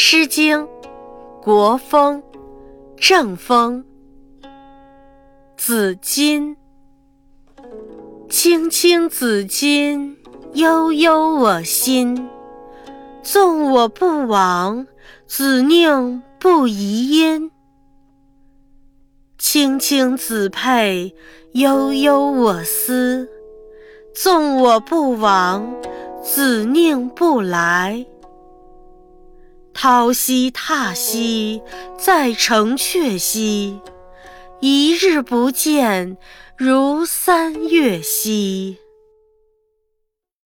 诗经·国风·正风，紫金。青青子衿，悠悠我心。纵我不往，子宁不遗音？青青子佩，悠悠我思。纵我不往，子宁不来？涛兮踏兮，在城阙兮。一日不见，如三月兮。